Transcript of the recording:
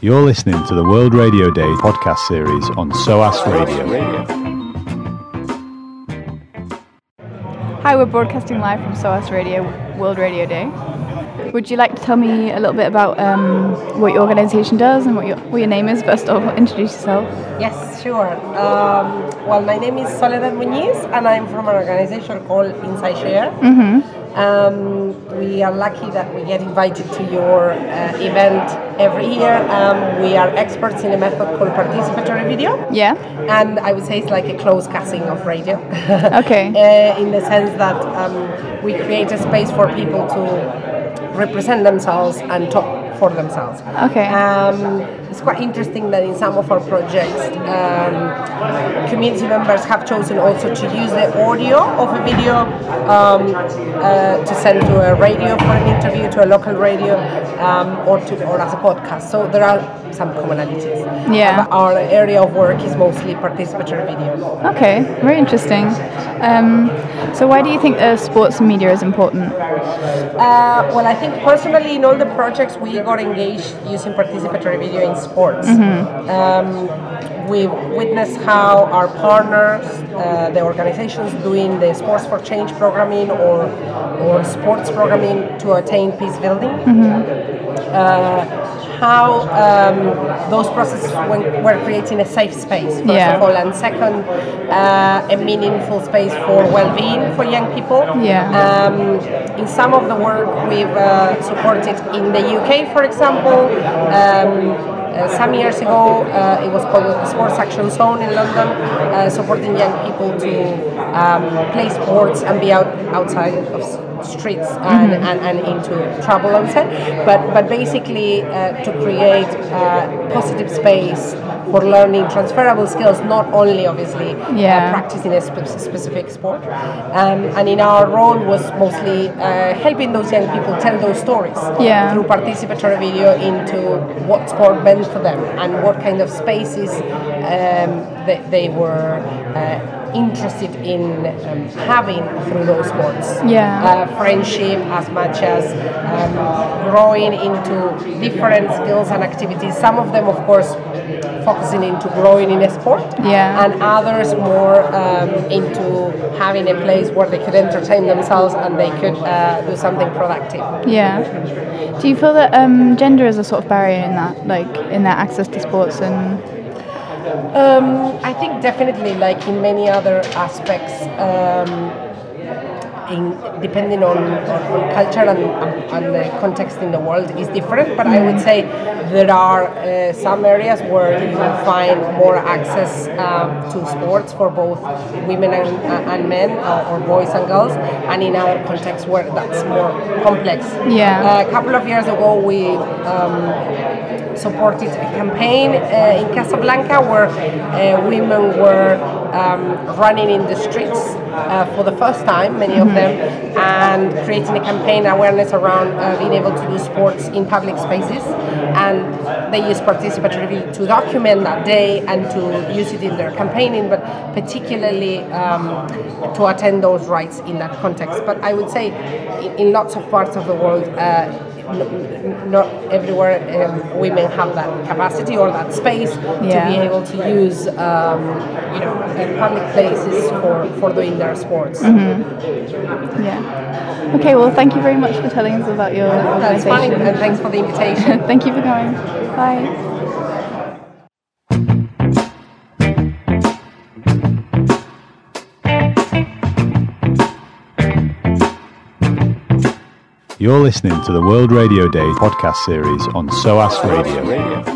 You're listening to the World Radio Day podcast series on SOAS Radio. Hi, we're broadcasting live from SOAS Radio, World Radio Day. Would you like to tell me a little bit about um, what your organisation does and what your, what your name is? First of all, introduce yourself. Yes, sure. Um, well, my name is Soledad Muñiz, and I'm from an organization called InsightShare. Um, we are lucky that we get invited to your uh, event every year. Um, we are experts in a method called participatory video. Yeah. And I would say it's like a closed casting of radio. Okay. uh, in the sense that um, we create a space for people to represent themselves and talk for themselves. Okay. Um, it's quite interesting that in some of our projects, um, community members have chosen also to use the audio of a video um, uh, to send to a radio for an interview, to a local radio, um, or to or as a podcast. So there are some commonalities. Yeah. But our area of work is mostly participatory video. Okay, very interesting. Um, so, why do you think uh, sports and media is important? Uh, well, I think personally, in all the projects, we got engaged using participatory video in sports. Um, we witnessed how our partners, uh, the organizations doing the Sports for Change programming or, or sports programming to attain peace building, uh, how um, those processes when, were creating a safe space, first Yeah. of all, and second, uh, a meaningful space for well-being for young people. Yeah. Um, in some of the work we've uh, supported in the UK, for example, um, uh, some years ago uh, it was called the Sports Action Zone in London, uh, supporting young people to um, play sports and be out outside of streets and, and, and into trouble, I would say. But, but basically uh, to create uh, positive space for learning transferable skills, not only obviously Yeah. uh, practicing a spe- specific sport. Um, and in our role was mostly uh, helping those young people tell those stories Yeah. through participatory video into what sport meant for them and what kind of spaces um, they, they were uh, interested in um, having through those sports. Yeah. Uh, friendship as much as um, growing into different skills and activities. Some of them, of course, focusing into growing in a sport Yeah. and others more um, into having a place where they could entertain themselves and they could uh, do something productive. Yeah. Do you feel that um, gender is a sort of barrier in that, like in their access to sports and? Um, I think definitely, like in many other aspects, um, in, depending on, on, on culture and, and the context in the world, is different. But I would say there are uh, some areas where you will find more access um, to sports for both women and, and men, uh, or boys and girls, and in other contexts where that's more complex. Yeah. Uh, a couple of years ago, we um, supported a campaign uh, in Casablanca where uh, women were um, running in the streets uh, for the first time, many of them, and creating a campaign awareness around uh, being able to do sports in public spaces. And they use participatory to document that day and to use it in their campaigning, but particularly um, to attend those rights in that context. But I would say in, in lots of parts of the world, uh, not everywhere um, women have that capacity or that space Yeah. to be able to use, um, you know, uh, public places for, for doing their sports. Yeah. Okay. Well, thank you very much for telling us about your That's fine, and thanks for the invitation. Thank you for coming. Bye. You're listening to the World Radio Day podcast series on SOAS Radio.